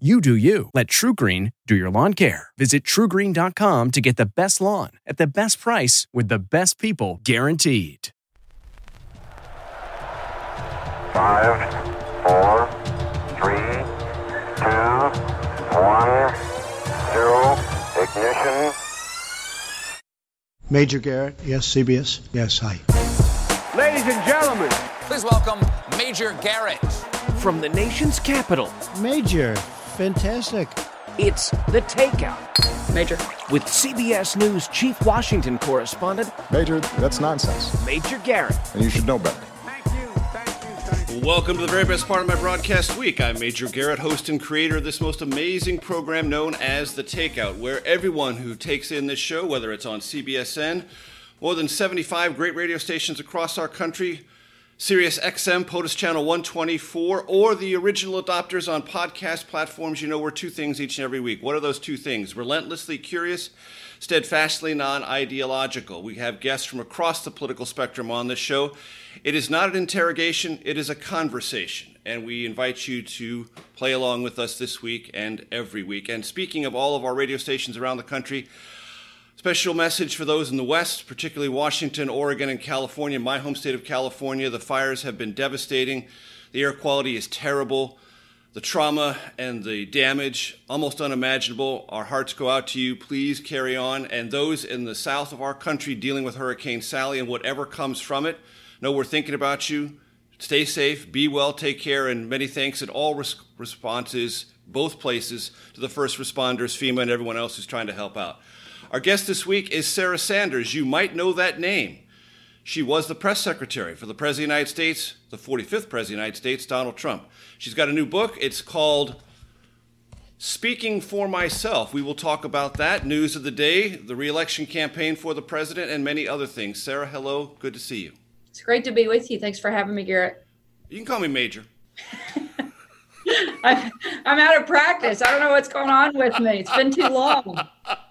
You do you. Let TruGreen do your lawn care. Visit trugreen.com to get the best lawn at the best price with the best people guaranteed. Five, four, three, two, one, zero, ignition. Major Garrett, yes, CBS, yes, hi. Ladies and gentlemen, Please welcome Major Garrett. From the nation's capital, Major, fantastic. it's The Takeout. Major. With CBS News Chief Washington Correspondent, Major, that's nonsense, Major Garrett. and you should know better. thank you, thank you, thank you. Welcome to the very best part of my broadcast week. I'm Major Garrett, host and creator of this most amazing program known as The Takeout, where everyone who takes in this show, whether it's on CBSN, more than 75 great radio stations across our country, Sirius XM, POTUS Channel 124, or the original adopters on podcast platforms, you know we're two things each and every week. What are those two things? Relentlessly curious, steadfastly non ideological. We have guests from across the political spectrum on this show. It is not an interrogation, it is a conversation. And we invite you to play along with us this week and every week. And speaking of all of our radio stations around the country, Special message for those in the West, particularly Washington, Oregon, and California, my home state of California. The fires have been devastating. The air quality is terrible. The trauma and the damage, almost unimaginable. Our hearts go out to you. Please carry on. And those in the south of our country dealing with Hurricane Sally and whatever comes from it, know we're thinking about you. Stay safe, be well, take care, and many thanks in all res- responses, both places, to the first responders, FEMA, and everyone else who's trying to help out. Our guest this week is Sarah Sanders. You might know that name. She was the press secretary for the President of the United States, the 45th President of the United States, Donald Trump. She's got a new book. It's called Speaking for Myself. We will talk about that, news of the day, the reelection campaign for the president, and many other things. Sarah, hello. Good to see you. It's great to be with you. Thanks for having me, Garrett. You can call me Major. I'm, I'm out of practice. I don't know what's going on with me. It's been too long.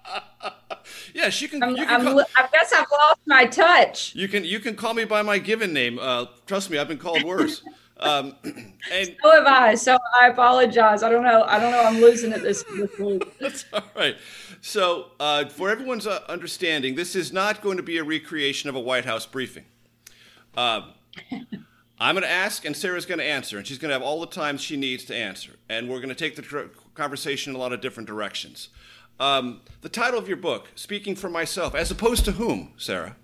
Yes, you can. I'm, you, I'm, can call, I guess I've lost my touch. you can. You can call me by my given name. Uh, trust me, I've been called worse. Um, and So have I. So I apologize. I don't know. I don't know. I'm losing it this, this week. That's all right. So, uh, for everyone's uh, understanding, this is not going to be a recreation of a White House briefing. Uh, I'm going to ask, and Sarah's going to answer, and she's going to have all the time she needs to answer. And we're going to take the tr- conversation in a lot of different directions. Um, the title of your book, Speaking for Myself, as opposed to whom, Sarah?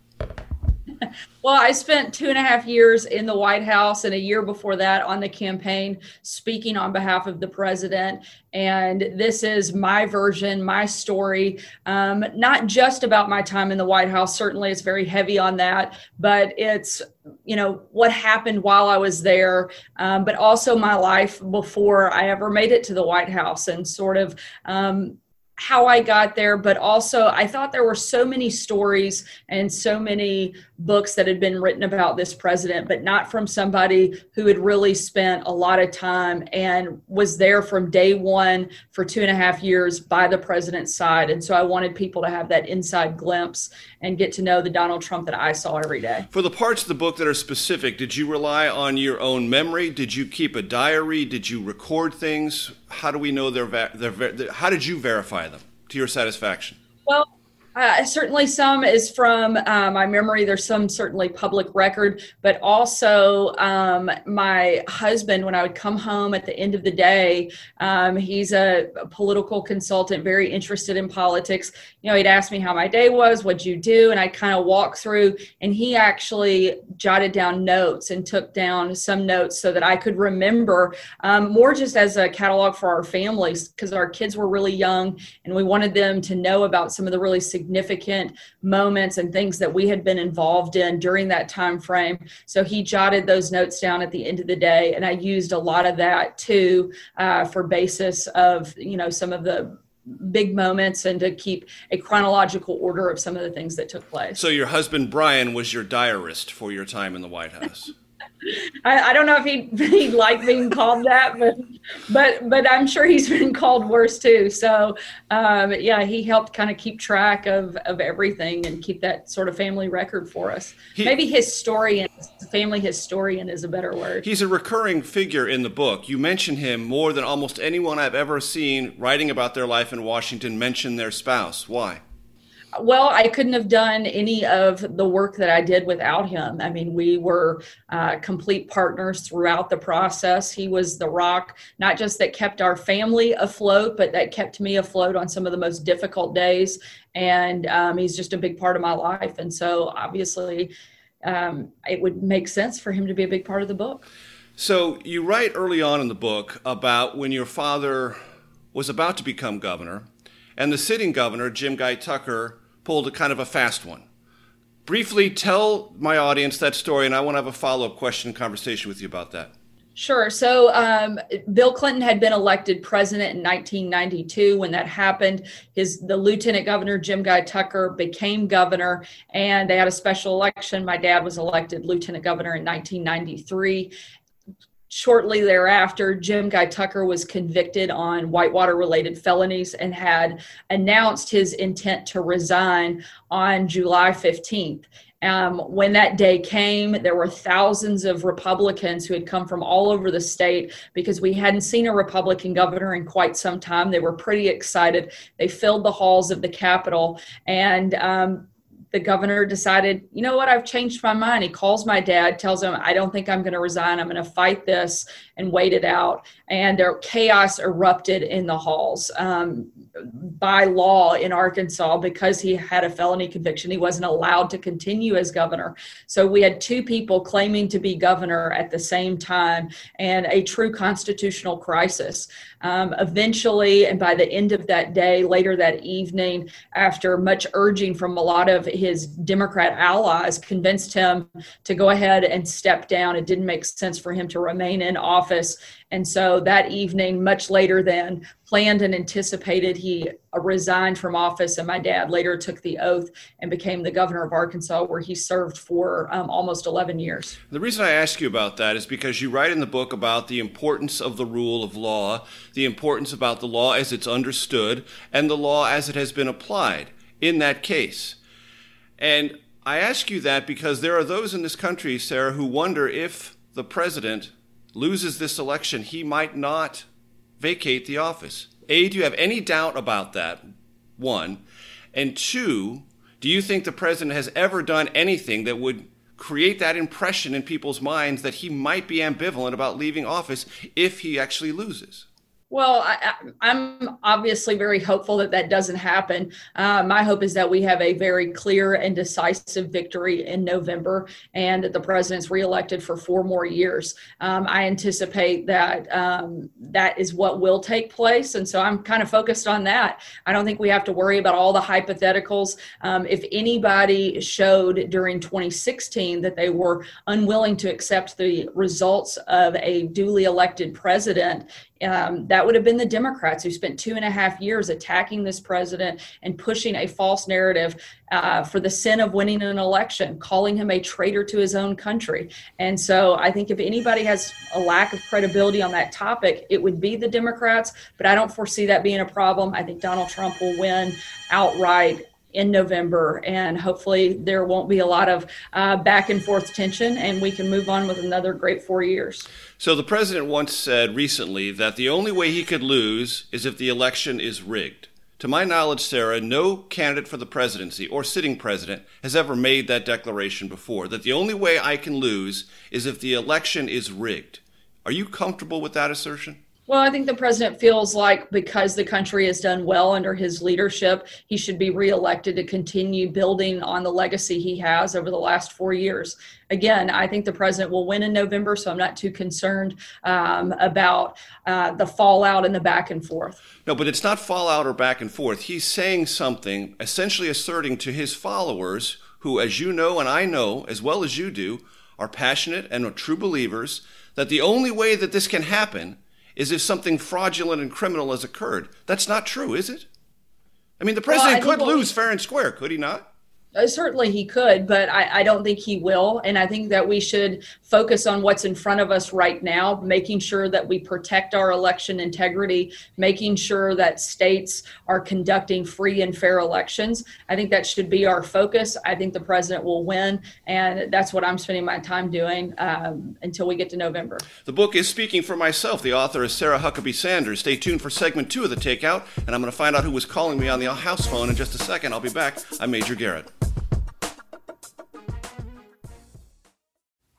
Well, I spent two and a half years in the White House and a year before that on the campaign speaking on behalf of the president. And this is my version, my story, um, not just about my time in the White House. Certainly, it's very heavy on that, but it's you know what happened while I was there, um, but also my life before I ever made it to the White House and sort of. Um, how I got there, but also I thought there were so many stories and so many books that had been written about this president, but not from somebody who had really spent a lot of time and was there from day one for two and a half years by the president's side. And so I wanted people to have that inside glimpse and get to know the Donald Trump that I saw every day. For the parts of the book that are specific, did you rely on your own memory? Did you keep a diary? Did you record things? How do we know they're, va- they're ver- how did you verify them to your satisfaction? Well, uh, certainly some is from uh, my memory. There's some certainly public record, but also um, my husband, when I would come home at the end of the day, um, he's a, a political consultant, very interested in politics. You know, he'd ask me how my day was, what'd you do? And I'd kind of walk through, and he actually jotted down notes and took down some notes so that I could remember um, more just as a catalog for our families because our kids were really young and we wanted them to know about some of the really significant significant moments and things that we had been involved in during that time frame. So he jotted those notes down at the end of the day, and I used a lot of that too uh, for basis of you know some of the big moments and to keep a chronological order of some of the things that took place. So your husband Brian was your diarist for your time in the White House. I, I, don't know if he he liked being called that, but but but I'm sure he's been called worse too. So um, yeah, he helped kind of keep track of of everything and keep that sort of family record for us. He, Maybe historian, family historian is a better word. He's a recurring figure in the book. You mention him more than almost anyone I've ever seen writing about their life in Washington mention their spouse. Why? Well, I couldn't have done any of the work that I did without him. I mean, we were uh, complete partners throughout the process. He was the rock, not just that kept our family afloat, but that kept me afloat on some of the most difficult days. And um, he's just a big part of my life. And so, obviously, um, it would make sense for him to be a big part of the book. So, you write early on in the book about when your father was about to become governor and the sitting governor, Jim Guy Tucker, pulled a kind of a fast one. Briefly tell my audience that story, and I want to have a follow up question conversation with you about that. Sure. So um, Bill Clinton had been elected president in 1992. When that happened, his the lieutenant governor Jim Guy Tucker became governor, and they had a special election. My dad was elected lieutenant governor in 1993, shortly thereafter, Jim Guy Tucker was convicted on Whitewater related felonies and had announced his intent to resign on July 15th. Um, when that day came, there were thousands of Republicans who had come from all over the state because we hadn't seen a Republican governor in quite some time. They were pretty excited. They filled the halls of the Capitol, and um, the governor decided, you know what, I've changed my mind. He calls my dad, tells him, I don't think I'm going to resign. I'm going to fight this and waited out. And there, chaos erupted in the halls. Um, by law in Arkansas, because he had a felony conviction, he wasn't allowed to continue as governor. So we had two people claiming to be governor at the same time and a true constitutional crisis. Um, eventually, and by the end of that day, later that evening, after much urging from a lot of his Democrat allies, convinced him to go ahead and step down. It didn't make sense for him to remain in office and so that evening, much later than planned and anticipated, he resigned from office. And my dad later took the oath and became the governor of Arkansas, where he served for um, almost 11 years. The reason I ask you about that is because you write in the book about the importance of the rule of law, the importance about the law as it's understood, and the law as it has been applied in that case. And I ask you that because there are those in this country, Sarah, who wonder if the president loses this election, he might not vacate the office. A, do you have any doubt about that? One. And two, do you think the president has ever done anything that would create that impression in people's minds that he might be ambivalent about leaving office if he actually loses? Well, I, am obviously very hopeful that that doesn't happen. Uh, my hope is that we have a very clear and decisive victory in November and that the president's reelected for four more years. Um, I anticipate that um, that is what will take place. And so I'm kind of focused on that. I don't think we have to worry about all the hypotheticals. Um, if anybody showed during 2016 that they were unwilling to accept the results of a duly elected president, um, that would have been the Democrats who spent two and a half years attacking this president and pushing a false narrative uh, for the sin of winning an election, calling him a traitor to his own country. And so I think if anybody has a lack of credibility on that topic, it would be the Democrats, but I don't foresee that being a problem. I think Donald Trump will win outright in November, and hopefully there won't be a lot of uh, back and forth tension, and we can move on with another great four years. So the president once said recently that the only way he could lose is if the election is rigged. To my knowledge, Sarah, no candidate for the presidency or sitting president has ever made that declaration before. That the only way I can lose is if the election is rigged. Are you comfortable with that assertion? Well, I think the president feels like because the country has done well under his leadership, he should be reelected to continue building on the legacy he has over the last four years. Again, I think the president will win in November, so I'm not too concerned um, about uh, the fallout and the back and forth. No, but it's not fallout or back and forth. He's saying something, essentially asserting to his followers, who, as you know and I know, as well as you do, are passionate and are true believers, that the only way that this can happen is if something fraudulent and criminal has occurred. That's not true, is it? I mean, the president well, could lose fair and square, could he not? Uh, certainly he could, but I, I, don't think he will. And I think that we should focus on what's in front of us right now, making sure that we protect our election integrity, making sure that states are conducting free and fair elections. I think that should be our focus. I think the president will win. And that's what I'm spending my time doing um, until we get to November. The book is Speaking for Myself. The author is Sarah Huckabee Sanders. Stay tuned for segment two of The Takeout, and I'm going to find out who was calling me on the house phone in just a second. I'll be back. I'm Major Garrett.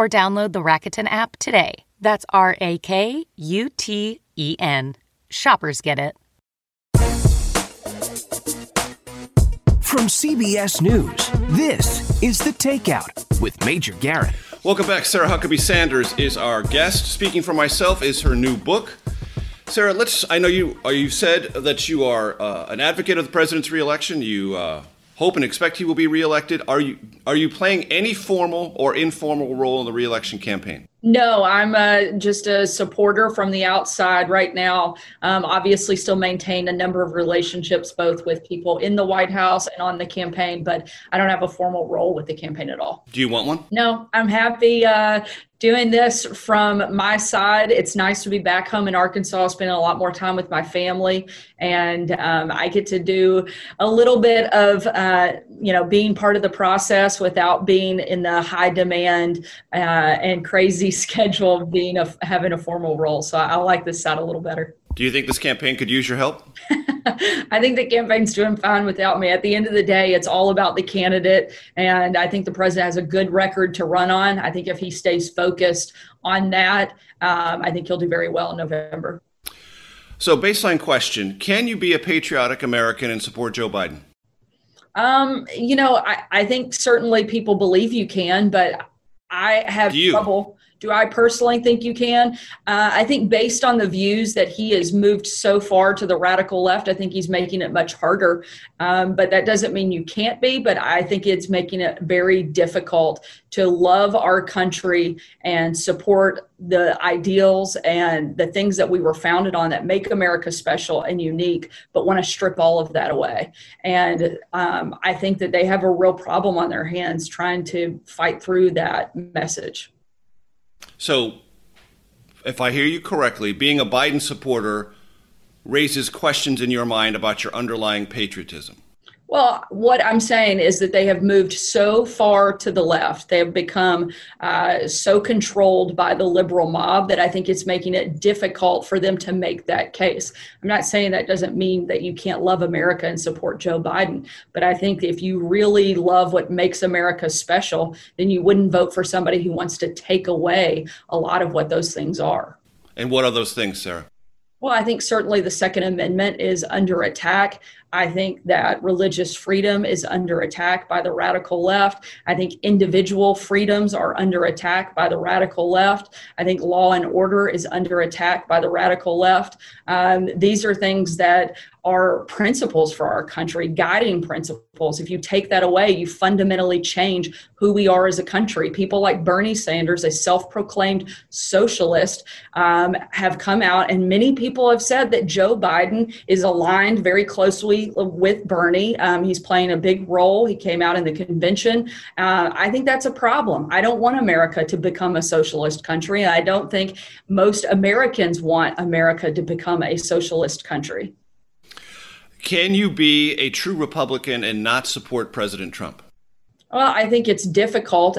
or download the Rakuten app today. That's R A K U T E N. Shoppers get it. From CBS News, this is The Takeout with Major Garrett. Welcome back. Sarah Huckabee Sanders is our guest. Speaking for myself is her new book. Sarah, let's. I know you. Uh, you said that you are uh, an advocate of the president's reelection. You uh, hope and expect he will be reelected. Are you are you playing any formal or informal role in the reelection campaign? No, I'm uh, just a supporter from the outside right now. Um, obviously, still maintain a number of relationships both with people in the White House and on the campaign, but I don't have a formal role with the campaign at all. Do you want one? No, I'm happy uh, doing this from my side. It's nice to be back home in Arkansas, spending a lot more time with my family, and um, I get to do a little bit of uh, you know being part of the process without being in the high demand uh, and crazy schedule of being a having a formal role. So I, I like this side a little better. Do you think this campaign could use your help? I think the campaign's doing fine without me. At the end of the day, it's all about the candidate. And I think the president has a good record to run on. I think if he stays focused on that, um, I think he'll do very well in November. So, baseline question Can you be a patriotic American and support Joe Biden? Um, you know, I, I think certainly people believe you can, but I have trouble. Do I personally think you can? Uh, I think based on the views that he has moved so far to the radical left, I think he's making it much harder. Um, but that doesn't mean you can't be. But I think it's making it very difficult to love our country and support the ideals and the things that we were founded on that make America special and unique, but want to strip all of that away. And um, I think that they have a real problem on their hands trying to fight through that message. So, if I hear you correctly, being a Biden supporter raises questions in your mind about your underlying patriotism. Well, what I'm saying is that they have moved so far to the left. They have become uh, so controlled by the liberal mob that I think it's making it difficult for them to make that case. I'm not saying that doesn't mean that you can't love America and support Joe Biden, but I think if you really love what makes America special, then you wouldn't vote for somebody who wants to take away a lot of what those things are. And what are those things, Sarah? Well, I think certainly the Second Amendment is under attack. I think that religious freedom is under attack by the radical left. I think individual freedoms are under attack by the radical left. I think law and order is under attack by the radical left. Um, these are things that are principles for our country, guiding principles. If you take that away, you fundamentally change who we are as a country. People like Bernie Sanders, a self proclaimed socialist, um, have come out, and many people have said that Joe Biden is aligned very closely with Bernie. Um, he's playing a big role. He came out in the convention. Uh, I think that's a problem. I don't want America to become a socialist country. I don't think most Americans want America to become a socialist country. Can you be a true Republican and not support President Trump? Well, I think it's difficult.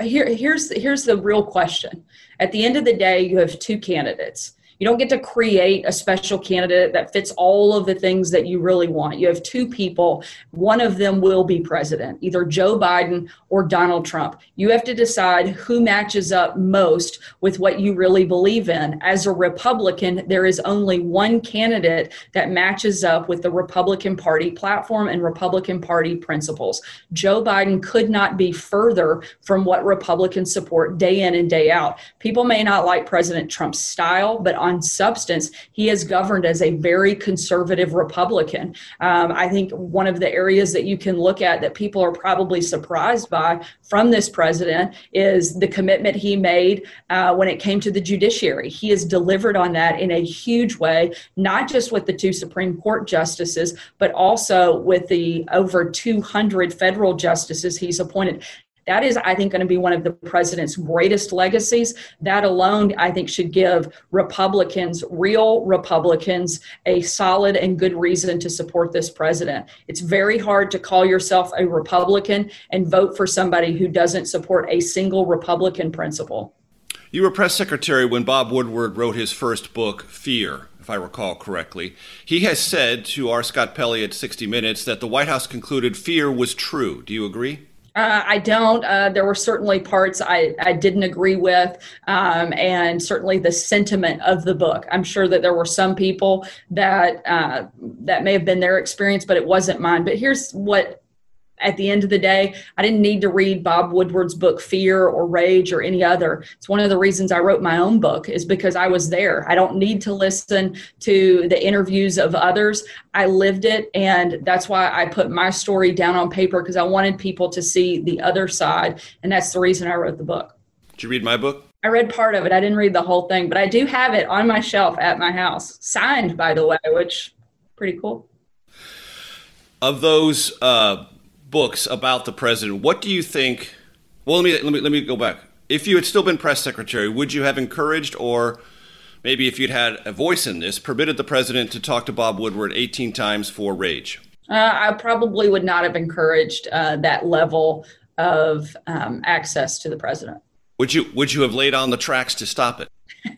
Here, here's here's the real question. At the end of the day, you have two candidates. You don't get to create a special candidate that fits all of the things that you really want. You have two people. One of them will be president, either Joe Biden or Donald Trump. You have to decide who matches up most with what you really believe in. As a Republican, there is only one candidate that matches up with the Republican Party platform and Republican Party principles. Joe Biden could not be further from what Republicans support day in and day out. People may not like President Trump's style, but on substance, he has governed as a very conservative Republican. Um, I think one of the areas that you can look at that people are probably surprised by from this president is the commitment he made uh, when it came to the judiciary. He has delivered on that in a huge way, not just with the two Supreme Court justices, but also with the over 200 federal justices he's appointed. That is, I think, going to be one of the president's greatest legacies. That alone, I think, should give Republicans, real Republicans, a solid and good reason to support this president. It's very hard to call yourself a Republican and vote for somebody who doesn't support a single Republican principle. You were press secretary when Bob Woodward wrote his first book, Fear if I recall correctly. He has said to R. Scott Pelley at 60 Minutes that the White House concluded fear was true. Do you agree? Uh, I don't. Uh, there were certainly parts I, I didn't agree with, um, and certainly the sentiment of the book. I'm sure that there were some people that uh, that may have been their experience, but it wasn't mine. But here's what at the end of the day, I didn't need to read Bob Woodward's book Fear or Rage or any other. It's one of the reasons I wrote my own book is because I was there. I don't need to listen to the interviews of others. I lived it and that's why I put my story down on paper because I wanted people to see the other side and that's the reason I wrote the book. Did you read my book? I read part of it. I didn't read the whole thing, but I do have it on my shelf at my house, signed by the way, which pretty cool. Of those uh books about the president, what do you think? Well, let me let me let me go back. If you had still been press secretary, would you have encouraged, or maybe if you'd had a voice in this, permitted the president to talk to Bob Woodward 18 times for rage? Uh, I probably would not have encouraged uh, that level of um, access to the president. Would you Would you have laid on the tracks to stop it?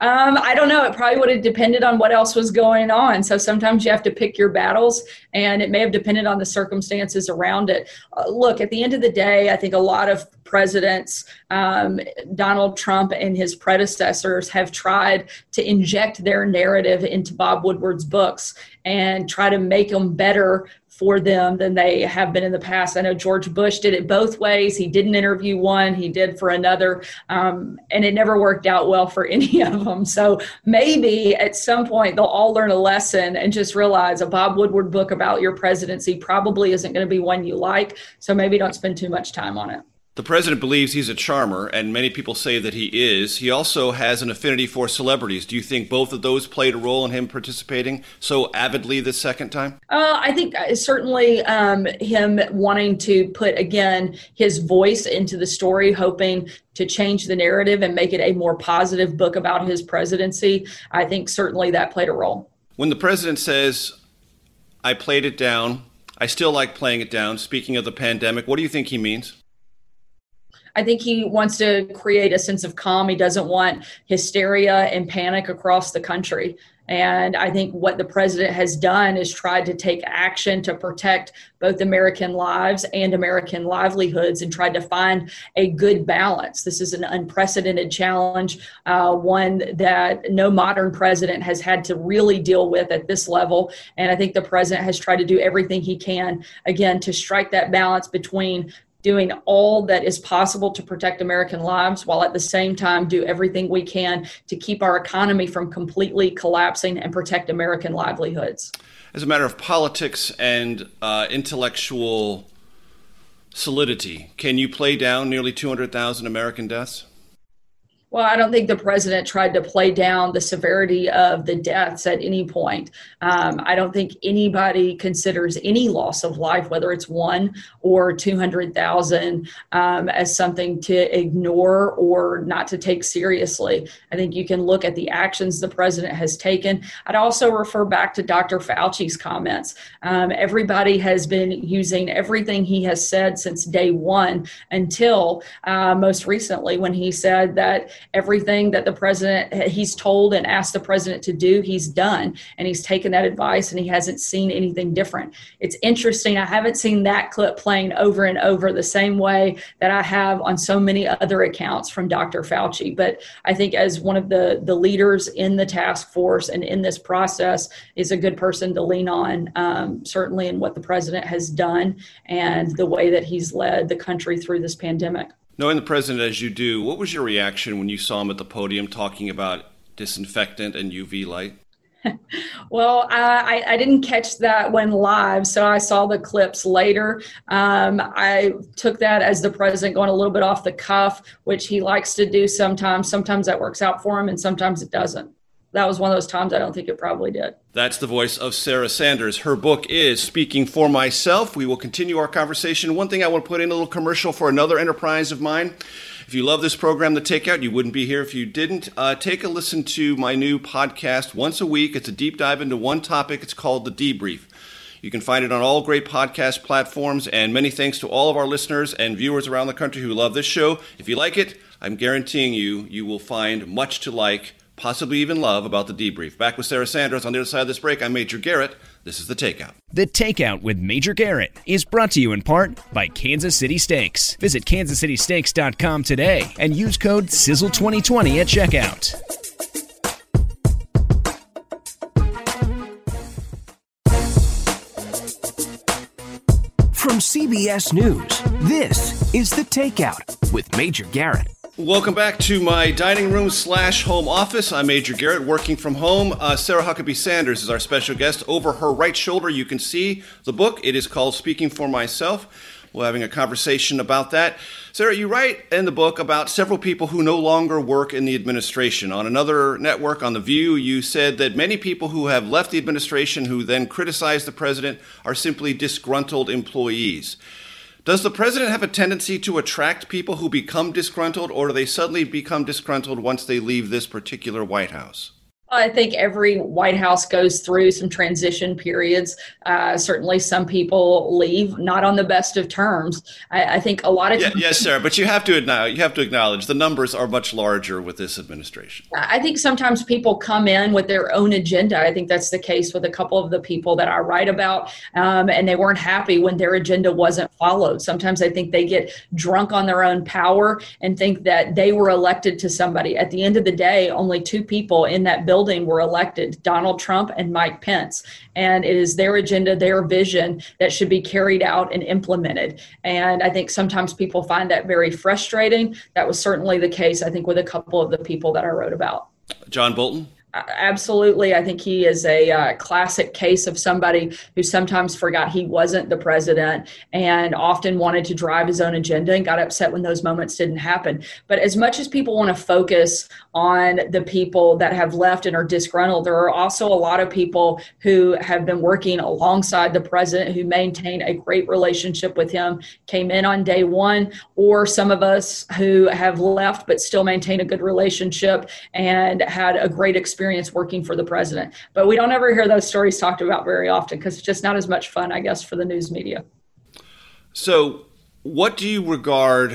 um, I don't know. It probably would have depended on what else was going on. So sometimes you have to pick your battles, and it may have depended on the circumstances around it. Uh, look, at the end of the day, I think a lot of presidents, um, Donald Trump and his predecessors, have tried to inject their narrative into Bob Woodward's books and try to make them better for them than they have been in the past. I know George Bush did it both ways. He didn't interview one, he did for another, um, and it never worked out well for any of them. So maybe at some point they'll all learn a lesson and just realize a Bob Woodward book about your presidency probably isn't going to be one you like. So maybe don't spend too much time on it. The president believes he's a charmer, and many people say that he is. He also has an affinity for celebrities. Do you think both of those played a role in him participating so avidly this second time? Uh, I think uh, certainly um, him wanting to put, again, his voice into the story, hoping to change the narrative and make it a more positive book about his presidency. I think certainly that played a role. When the president says, I played it down, I still like playing it down, speaking of the pandemic, what do you think he means? I think he wants to create a sense of calm. He doesn't want hysteria and panic across the country. And I think what the president has done is tried to take action to protect both American lives and American livelihoods and tried to find a good balance. This is an unprecedented challenge, uh, one that no modern president has had to really deal with at this level. And I think the president has tried to do everything he can, again, to strike that balance between doing all that is possible to protect American lives while at the same time do everything we can to keep our economy from completely collapsing and protect American livelihoods. As a matter of politics and uh, intellectual solidity, can you play down nearly 200,000 American deaths? Well, I don't think the president tried to play down the severity of the deaths at any point. Um, I don't think anybody considers any loss of life, whether it's one or 200,000, um, as something to ignore or not to take seriously. I think you can look at the actions the president has taken. I'd also refer back to Dr. Fauci's comments. Um, everybody has been using everything he has said since day one until uh, most recently when he said that everything that the president he's told and asked the president to do he's done. And he's taken that advice and he hasn't seen anything different. It's interesting i haven't seen that clip playing over and over the same way that i have on so many other accounts from dr fauci. But i think as one of the the leaders in the task force and in this process is a good person to lean on um, certainly in what the president has done and the way that he's led the country through this pandemic Knowing the president as you do, what was your reaction when you saw him at the podium talking about disinfectant and UV light? well, I, I, didn't catch that when live, so I saw the clips later. Um, I took that as the president going a little bit off the cuff, which he likes to do sometimes. Sometimes that works out for him, and sometimes it doesn't that was one of those times I don't think it probably did. That's the voice of Sarah Sanders. Her book is Speaking for Myself. We will continue our conversation. One thing I want to put in a little commercial for another enterprise of mine. If you love this program, The Takeout, you wouldn't be here if you didn't. Uh, take a listen to my new podcast once a week. It's a deep dive into one topic. It's called The Debrief. You can find it on all great podcast platforms. And many thanks to all of our listeners and viewers around the country who love this show. If you like it, I'm guaranteeing you, you will find much to like possibly even love about the debrief. Back with Sarah Sanders on the other side of this break. I'm Major Garrett. This is The Takeout. The Takeout with Major Garrett is brought to you in part by Kansas City Steaks. Visit kansascitysteaks.com today and use code SIZZLE2020 at checkout. From CBS News, this is The Takeout with Major Garrett. Welcome back to my dining room slash home office. I'm Major Garrett, working from home. Uh, Sarah Huckabee Sanders is our special guest. Over her right shoulder, you can see the book. It is called Speaking for Myself. We're having a conversation about that. Sarah, you write in the book about several people who no longer work in the administration. On another network, on The View, you said that many people who have left the administration who then criticize the president are simply disgruntled employees. Does the president have a tendency to attract people who become disgruntled, or do they suddenly become disgruntled once they leave this particular White House? I think every White House goes through some transition periods. Uh, certainly, some people leave not on the best of terms. I, I think a lot of yeah, yes, Sarah. But you have to acknowledge, you have to acknowledge the numbers are much larger with this administration. I think sometimes people come in with their own agenda. I think that's the case with a couple of the people that I write about, um, and they weren't happy when their agenda wasn't followed. Sometimes I think they get drunk on their own power and think that they were elected to somebody. At the end of the day, only two people in that building building were elected Donald Trump and Mike Pence. And it is their agenda, their vision that should be carried out and implemented. And I think sometimes people find that very frustrating. That was certainly the case, I think, with a couple of the people that I wrote about. John Bolton? Absolutely. I think he is a uh, classic case of somebody who sometimes forgot he wasn't the president and often wanted to drive his own agenda and got upset when those moments didn't happen. But as much as people want to focus on the people that have left and are disgruntled, there are also a lot of people who have been working alongside the president who maintain a great relationship with him, came in on day one, or some of us who have left but still maintain a good relationship and had a great experience experience working for the president. But we don't ever hear those stories talked about very often because it's just not as much fun, I guess, for the news media. So, what do you regard?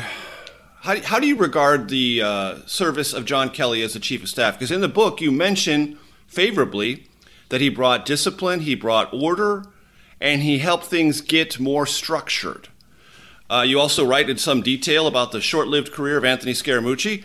How, how do you regard the uh, service of John Kelly as the chief of staff? Because in the book, you mention favorably that he brought discipline, he brought order, and he helped things get more structured. Uh, you also write in some detail about the short lived career of Anthony Scaramucci.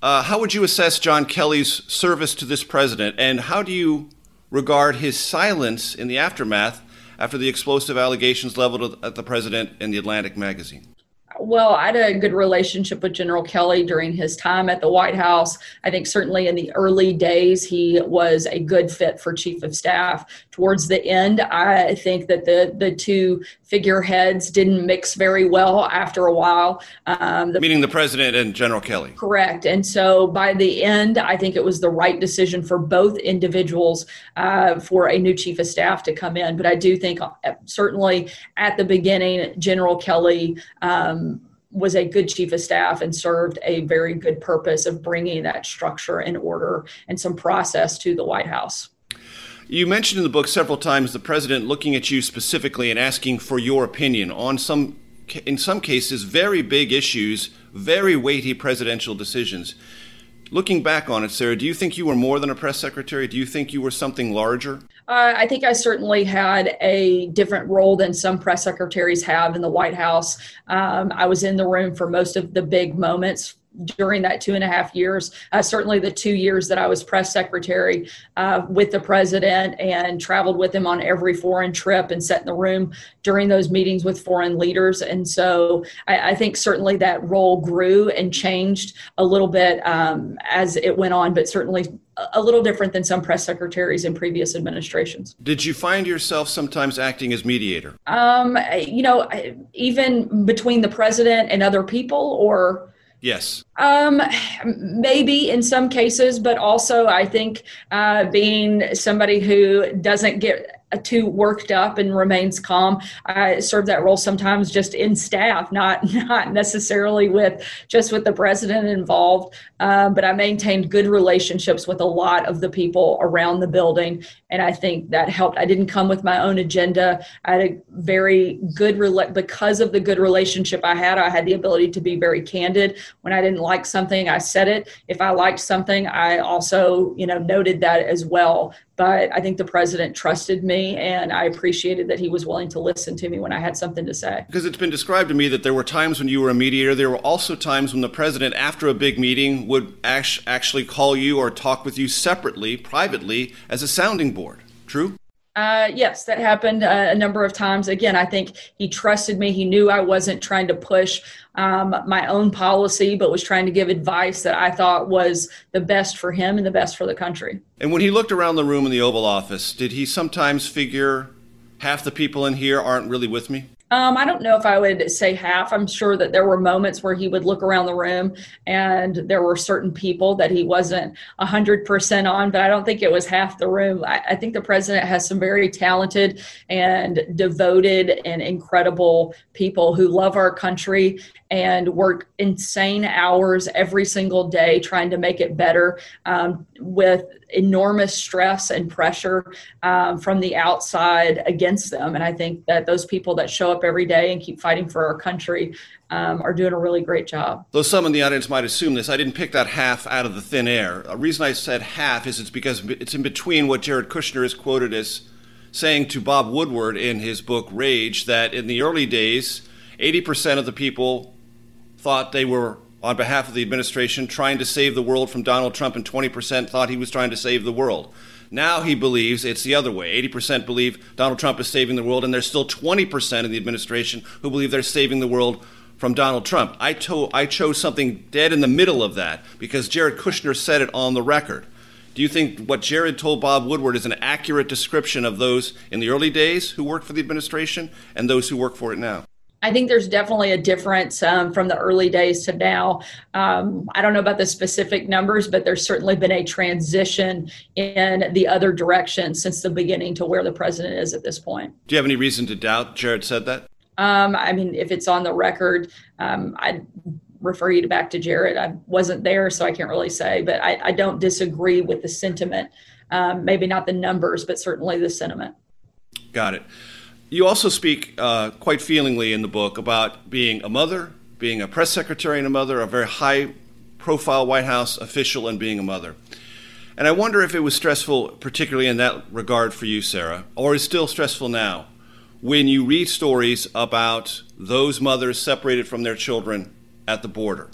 Uh, how would you assess John Kelly's service to this president, and how do you regard his silence in the aftermath after the explosive allegations leveled at the president in the Atlantic magazine? Well, I had a good relationship with General Kelly during his time at the White House. I think certainly in the early days, he was a good fit for chief of staff. Towards the end, I think that the the two figureheads didn't mix very well after a while. Um, the, Meaning the president and General Kelly. Correct. And so by the end, I think it was the right decision for both individuals uh, for a new chief of staff to come in. But I do think uh, certainly at the beginning, General Kelly. Um, Um, was a good chief of staff and served a very good purpose of bringing that structure and order and some process to the White House. You mentioned in the book several times the president looking at you specifically and asking for your opinion on some, in some cases, very big issues, very weighty presidential decisions. Looking back on it, Sarah, do you think you were more than a press secretary? Do you think you were something larger? Uh, I think I certainly had a different role than some press secretaries have in the White House. Um, I was in the room for most of the big moments during that two and a half years. Uh, certainly, the two years that I was press secretary uh, with the president and traveled with him on every foreign trip and sat in the room during those meetings with foreign leaders. And so, I, I think certainly that role grew and changed a little bit um, as it went on, but certainly a little different than some press secretaries in previous administrations. Did you find yourself sometimes acting as mediator? Um, you know, even between the president and other people, or Yes. Um, maybe in some cases, but also I think uh, being somebody who doesn't get too worked up and remains calm. I serve that role sometimes just in staff, not not necessarily with just with the president involved. Um, but I maintained good relationships with a lot of the people around the building, and I think that helped. I didn't come with my own agenda. I had a very good rela- because of the good relationship I had. I had the ability to be very candid. When I didn't like something, I said it. If I liked something, I also you know noted that as well but I think the president trusted me and I appreciated that he was willing to listen to me when I had something to say. Because it's been described to me that there were times when you were a mediator, there were also times when the president, after a big meeting, would actually call you or talk with you separately, privately, as a sounding board. True? Uh, yes, that happened uh, a number of times. Again, I think he trusted me. He knew I wasn't trying to push um, my own policy, but was trying to give advice that I thought was the best for him and the best for the country. And when he looked around the room in the Oval Office, did he sometimes figure half the people in here aren't really with me? Um, I don't know if I would say half. I'm sure that there were moments where he would look around the room and there were certain people that he wasn't 100% on, but I don't think it was half the room. I, I think the president has some very talented and devoted and incredible people who love our country and work insane hours every single day trying to make it better um, with enormous stress and pressure um, from the outside against them. And I think that those people that show up every day and keep fighting for our country um, are doing a really great job. Though some in the audience might assume this, I didn't pick that half out of the thin air. The reason I said half is it's because it's in between what Jared Kushner is quoted as saying to Bob Woodward in his book Rage that in the early days, 80% of the people thought they were on behalf of the administration trying to save the world from Donald Trump, and 20% thought he was trying to save the world. Now he believes it's the other way. 80% believe Donald Trump is saving the world, and there's still 20% in the administration who believe they're saving the world from Donald Trump. I, to- I chose something dead in the middle of that because Jared Kushner said it on the record. Do you think what Jared told Bob Woodward is an accurate description of those in the early days who worked for the administration and those who work for it now? I think there's definitely a difference um, from the early days to now. Um, I don't know about the specific numbers, but there's certainly been a transition in the other direction since the beginning to where the president is at this point. Do you have any reason to doubt Jared said that? Um, I mean, if it's on the record, um, I'd refer you back to Jared. I wasn't there, so I can't really say, but I, I don't disagree with the sentiment. Um, maybe not the numbers, but certainly the sentiment. Got it. You also speak uh, quite feelingly in the book about being a mother, being a press secretary and a mother, a very high profile White House official, and being a mother. And I wonder if it was stressful, particularly in that regard for you, Sarah, or is still stressful now, when you read stories about those mothers separated from their children at the border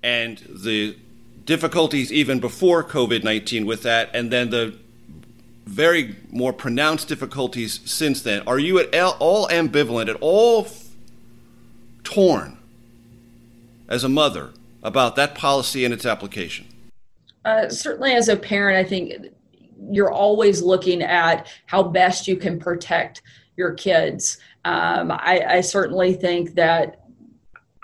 and the difficulties even before COVID 19 with that, and then the very more pronounced difficulties since then. Are you at all ambivalent, at all torn as a mother about that policy and its application? Uh, certainly, as a parent, I think you're always looking at how best you can protect your kids. Um, I, I certainly think that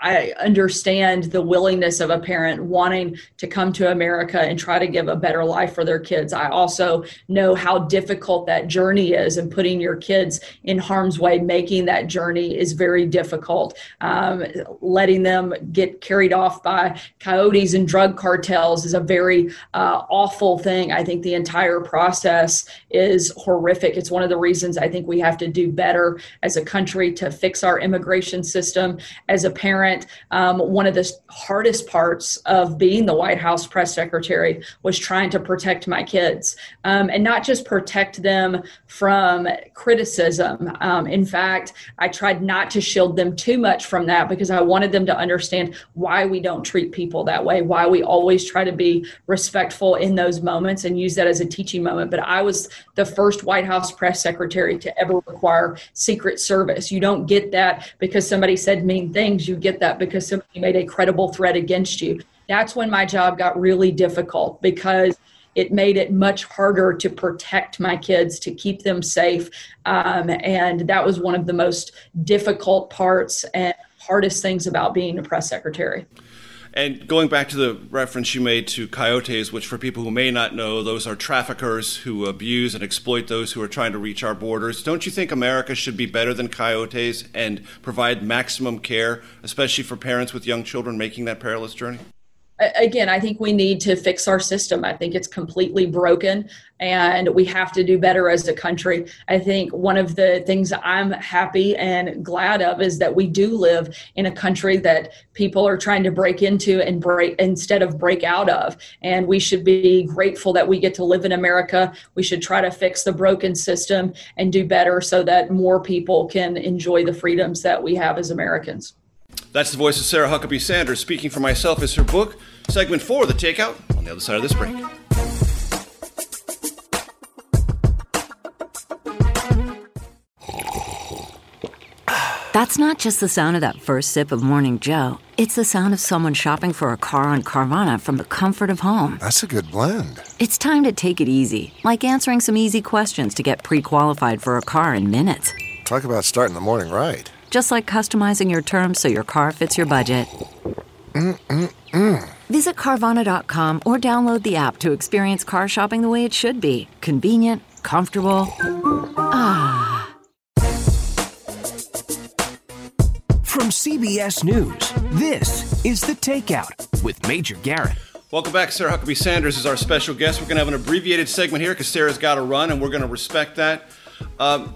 I understand the willingness of a parent wanting to come to America and try to give a better life for their kids. I also know how difficult that journey is, and putting your kids in harm's way, making that journey is very difficult. Um, letting them get carried off by coyotes and drug cartels is a very uh, awful thing. I think the entire process is horrific. It's one of the reasons I think we have to do better as a country to fix our immigration system. As a parent, um, one of the hardest parts of being the White House press secretary was trying to protect my kids um, and not just protect them from criticism. Um, in fact, I tried not to shield them too much from that because I wanted them to understand why we don't treat people that way, why we always try to be respectful in those moments and use that as a teaching moment. But I was the first White House press secretary to ever require Secret Service. You don't get that because somebody said mean things. You get that because somebody made a credible threat against you. That's when my job got really difficult because it made it much harder to protect my kids, to keep them safe. Um, and that was one of the most difficult parts and hardest things about being a press secretary. And going back to the reference you made to coyotes, which for people who may not know, those are traffickers who abuse and exploit those who are trying to reach our borders. Don't you think America should be better than coyotes and provide maximum care, especially for parents with young children making that perilous journey? Again, I think we need to fix our system. I think it's completely broken and we have to do better as a country. I think one of the things I'm happy and glad of is that we do live in a country that people are trying to break into and break instead of break out of. And we should be grateful that we get to live in America. We should try to fix the broken system and do better so that more people can enjoy the freedoms that we have as Americans. That's the voice of Sarah Huckabee Sanders. Speaking for myself is her book, segment four, The Takeout, on the other side of this break. That's not just the sound of that first sip of Morning Joe. It's the sound of someone shopping for a car on Carvana from the comfort of home. That's a good blend. It's time to take it easy, like answering some easy questions to get pre qualified for a car in minutes. Talk about starting the morning right just like customizing your terms so your car fits your budget. Mm-mm-mm. Visit Carvana.com or download the app to experience car shopping the way it should be convenient, comfortable. Ah. From CBS News, this is The Takeout with Major Garrett. Welcome back. Sarah Huckabee Sanders is our special guest. We're going to have an abbreviated segment here because Sarah's got to run, and we're going to respect that. Um,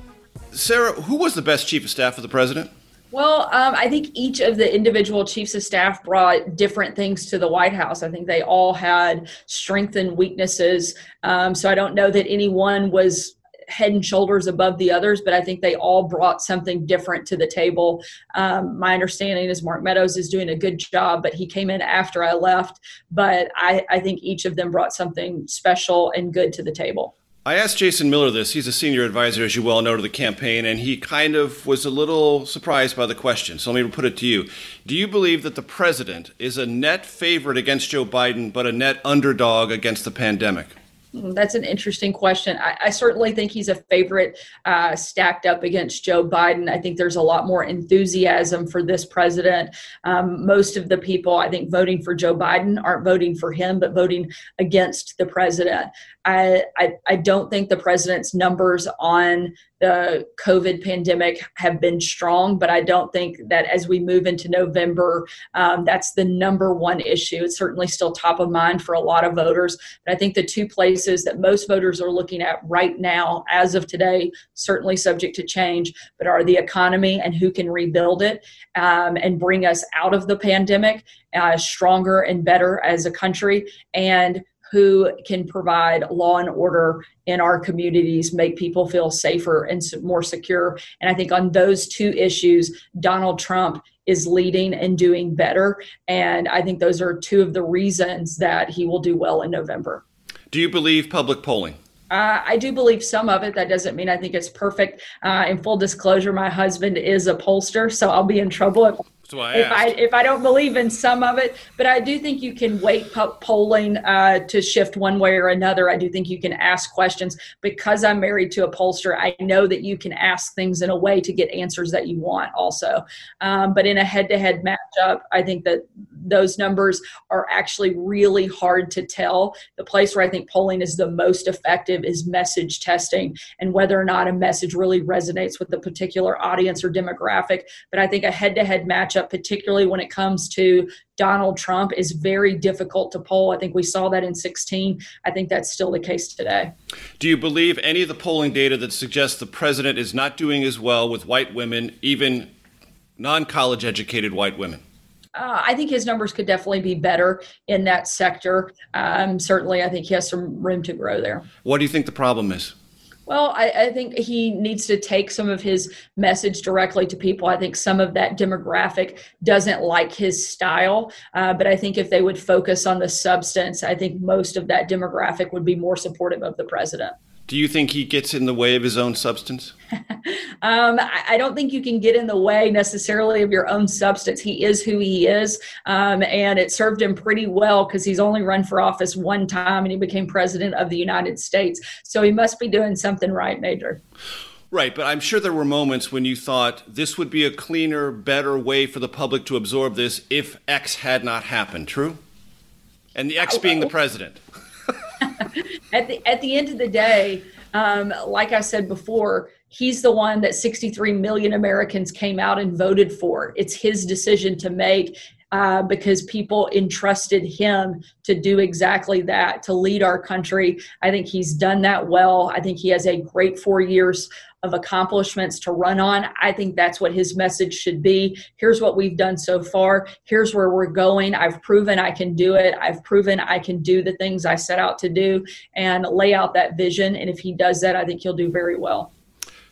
Sarah, who was the best chief of staff for the president? Well, um, I think each of the individual chiefs of staff brought different things to the White House. I think they all had strengths and weaknesses. Um, so I don't know that anyone was head and shoulders above the others, but I think they all brought something different to the table. Um, my understanding is Mark Meadows is doing a good job, but he came in after I left. But I, I think each of them brought something special and good to the table. I asked Jason Miller this. He's a senior advisor, as you well know, to the campaign, and he kind of was a little surprised by the question. So let me put it to you. Do you believe that the president is a net favorite against Joe Biden, but a net underdog against the pandemic? Mm, that's an interesting question. I, I certainly think he's a favorite uh, stacked up against Joe Biden. I think there's a lot more enthusiasm for this president. Um, most of the people, I think, voting for Joe Biden aren't voting for him, but voting against the president. I, I, I don't think the president's numbers on the COVID pandemic have been strong, but I don't think that as we move into November, um, that's the number one issue. It's certainly still top of mind for a lot of voters. But I think the two places that most voters are looking at right now, as of today, certainly subject to change, but are the economy and who can rebuild it um, and bring us out of the pandemic uh, stronger and better as a country, and who can provide law and order in our communities, make people feel safer and more secure. And I think on those two issues, Donald Trump is leading and doing better. And I think those are two of the reasons that he will do well in November. Do you believe public polling? Uh, I do believe some of it. That doesn't mean I think it's perfect. Uh, in full disclosure, my husband is a pollster, so I'll be in trouble. I if I if I don't believe in some of it, but I do think you can weight polling uh, to shift one way or another. I do think you can ask questions because I'm married to a pollster. I know that you can ask things in a way to get answers that you want. Also, um, but in a head-to-head matchup, I think that those numbers are actually really hard to tell. The place where I think polling is the most effective is message testing and whether or not a message really resonates with a particular audience or demographic. But I think a head-to-head matchup matchup, particularly when it comes to Donald Trump, is very difficult to poll. I think we saw that in 16. I think that's still the case today. Do you believe any of the polling data that suggests the president is not doing as well with white women, even non college educated white women? Uh, I think his numbers could definitely be better in that sector. Um, certainly, I think he has some room to grow there. What do you think the problem is? Well, I, I, think he needs to take some of his message directly to people. I think some of that demographic doesn't like his style, uh, but I think if they would focus on the substance, I think most of that demographic would be more supportive of the president. Do you think he gets in the way of his own substance? um, I, don't think you can get in the way necessarily of your own substance. He is who he is, um, and it served him pretty well because he's only run for office one time and he became president of the United States. So he must be doing something right, Major. Right, but I'm sure there were moments when you thought this would be a cleaner, better way for the public to absorb this if X had not happened. True, and the X oh, being the president. at the at the end of the day, um, like I said before, he's the one that 63 million Americans came out and voted for. It's his decision to make. Uh, because people entrusted him to do exactly that, to lead our country. I think he's done that well. I think he has a great four years of accomplishments to run on. I think that's what his message should be. Here's what we've done so far. Here's where we're going. I've proven I can do it. I've proven I can do the things I set out to do and lay out that vision. And if he does that, I think he'll do very well.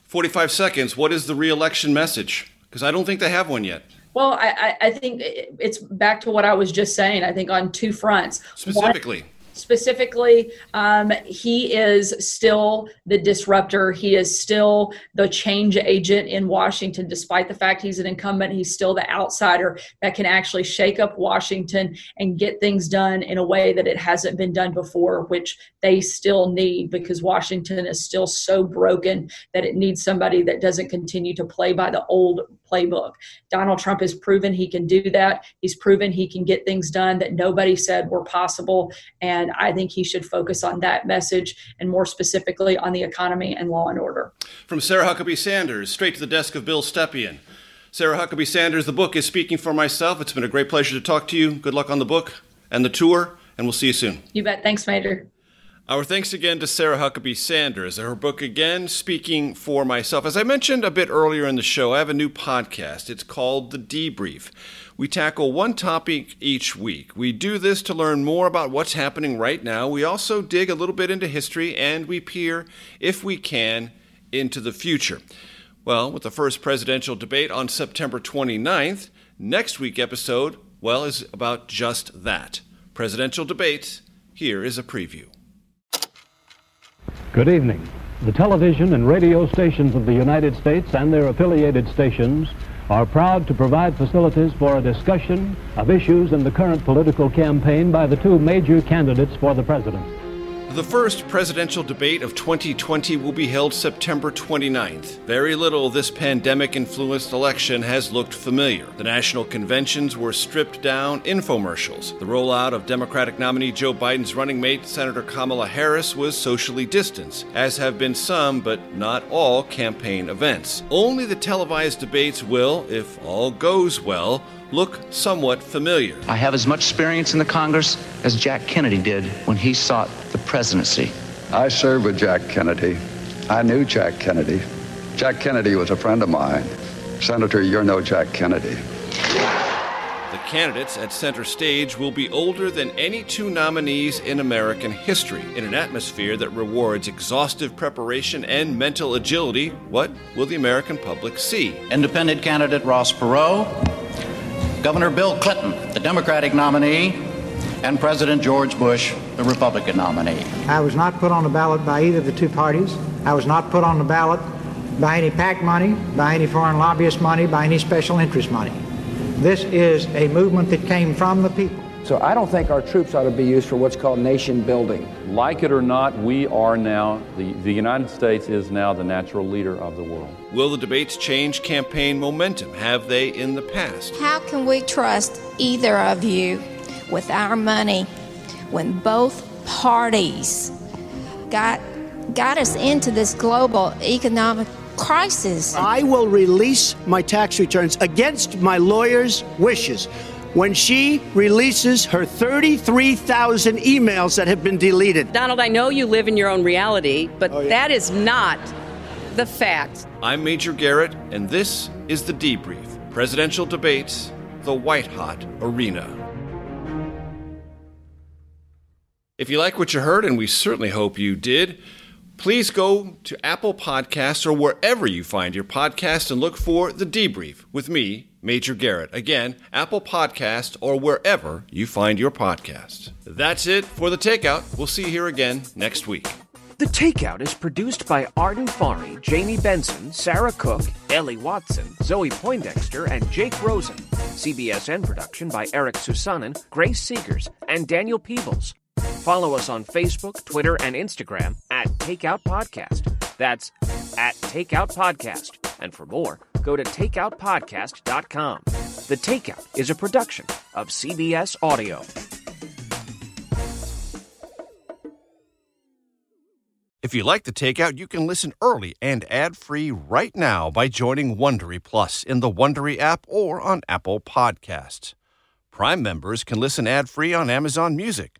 45 seconds. What is the reelection message? Because I don't think they have one yet. Well, I, I think it's back to what I was just saying. I think on two fronts. Specifically. One, specifically um, he is still the disruptor. He is still the change agent in washington despite the fact he's an incumbent. He's still the outsider that can actually shake up washington and get things done in a way that it hasn't been done before which they still need because washington is still so broken that it needs somebody that doesn't continue to play by the old playbook. Donald trump has proven he can do that. He's proven he can get things done that nobody said were possible and and I think he should focus on that message and more specifically on the economy and law and order. From Sarah Huckabee Sanders, straight to the desk of Bill Stepien. Sarah Huckabee Sanders, the book is Speaking for Myself. It's been a great pleasure to talk to you. Good luck on the book and the tour, and we'll see you soon. You bet. Thanks, Major. Our thanks again to Sarah Huckabee Sanders. Her book again, Speaking for Myself. As I mentioned a bit earlier in the show, I have a new podcast. It's called The Debrief. We tackle one topic each week. We do this to learn more about what's happening right now. We also dig a little bit into history and we peer, if we can, into the future. Well, with the first presidential debate on September 29th, next week episode, well, is about just that. Presidential debate. Here is a preview. Good evening. The television and radio stations of the United States and their affiliated stations are proud to provide facilities for a discussion of issues in the current political campaign by the two major candidates for the presidency. The first presidential debate of 2020 will be held September 29th. Very little of this pandemic influenced election has looked familiar. The national conventions were stripped down infomercials. The rollout of Democratic nominee Joe Biden's running mate, Senator Kamala Harris, was socially distanced, as have been some, but not all, campaign events. Only the televised debates will, if all goes well, look somewhat familiar. I have as much experience in the Congress as Jack Kennedy did when he sought presidency. I served with Jack Kennedy. I knew Jack Kennedy. Jack Kennedy was a friend of mine. Senator, you're no Jack Kennedy. The candidates at center stage will be older than any two nominees in American history. In an atmosphere that rewards exhaustive preparation and mental agility, what will the American public see? Independent candidate Ross Perot, Governor Bill Clinton, the Democratic nominee, and President George Bush, the Republican nominee. I was not put on the ballot by either of the two parties. I was not put on the ballot by any PAC money, by any foreign lobbyist money, by any special interest money. This is a movement that came from the people. So I don't think our troops ought to be used for what's called nation building. Like it or not, we are now, the, the United States is now the natural leader of the world. Will the debates change campaign momentum? Have they in the past? How can we trust either of you with our money when both parties got, got us into this global economic crisis? I will release my tax returns against my lawyer's wishes when she releases her 33,000 emails that have been deleted. Donald, I know you live in your own reality, but oh, yeah. that is not the fact. I'm Major Garrett, and this is the debrief presidential debates, the white hot arena. If you like what you heard, and we certainly hope you did, please go to Apple Podcasts or wherever you find your podcast and look for The Debrief with me, Major Garrett. Again, Apple Podcast or wherever you find your podcasts. That's it for The Takeout. We'll see you here again next week. The Takeout is produced by Arden Farhi, Jamie Benson, Sarah Cook, Ellie Watson, Zoe Poindexter, and Jake Rosen. CBSN production by Eric Susanen, Grace Segers, and Daniel Peebles. Follow us on Facebook, Twitter, and Instagram at Takeout Podcast. That's at Takeout Podcast. And for more, go to takeoutpodcast.com. The Takeout is a production of CBS Audio. If you like the takeout, you can listen early and ad-free right now by joining Wondery Plus in the Wondery app or on Apple Podcasts. Prime members can listen ad-free on Amazon Music.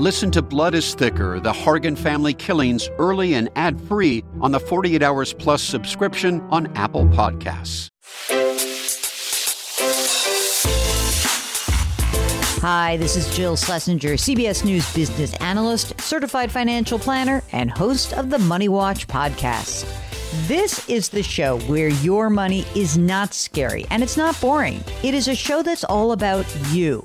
Listen to Blood is Thicker, the Hargan family killings early and ad free on the 48 Hours Plus subscription on Apple Podcasts. Hi, this is Jill Schlesinger, CBS News business analyst, certified financial planner, and host of the Money Watch podcast. This is the show where your money is not scary and it's not boring. It is a show that's all about you.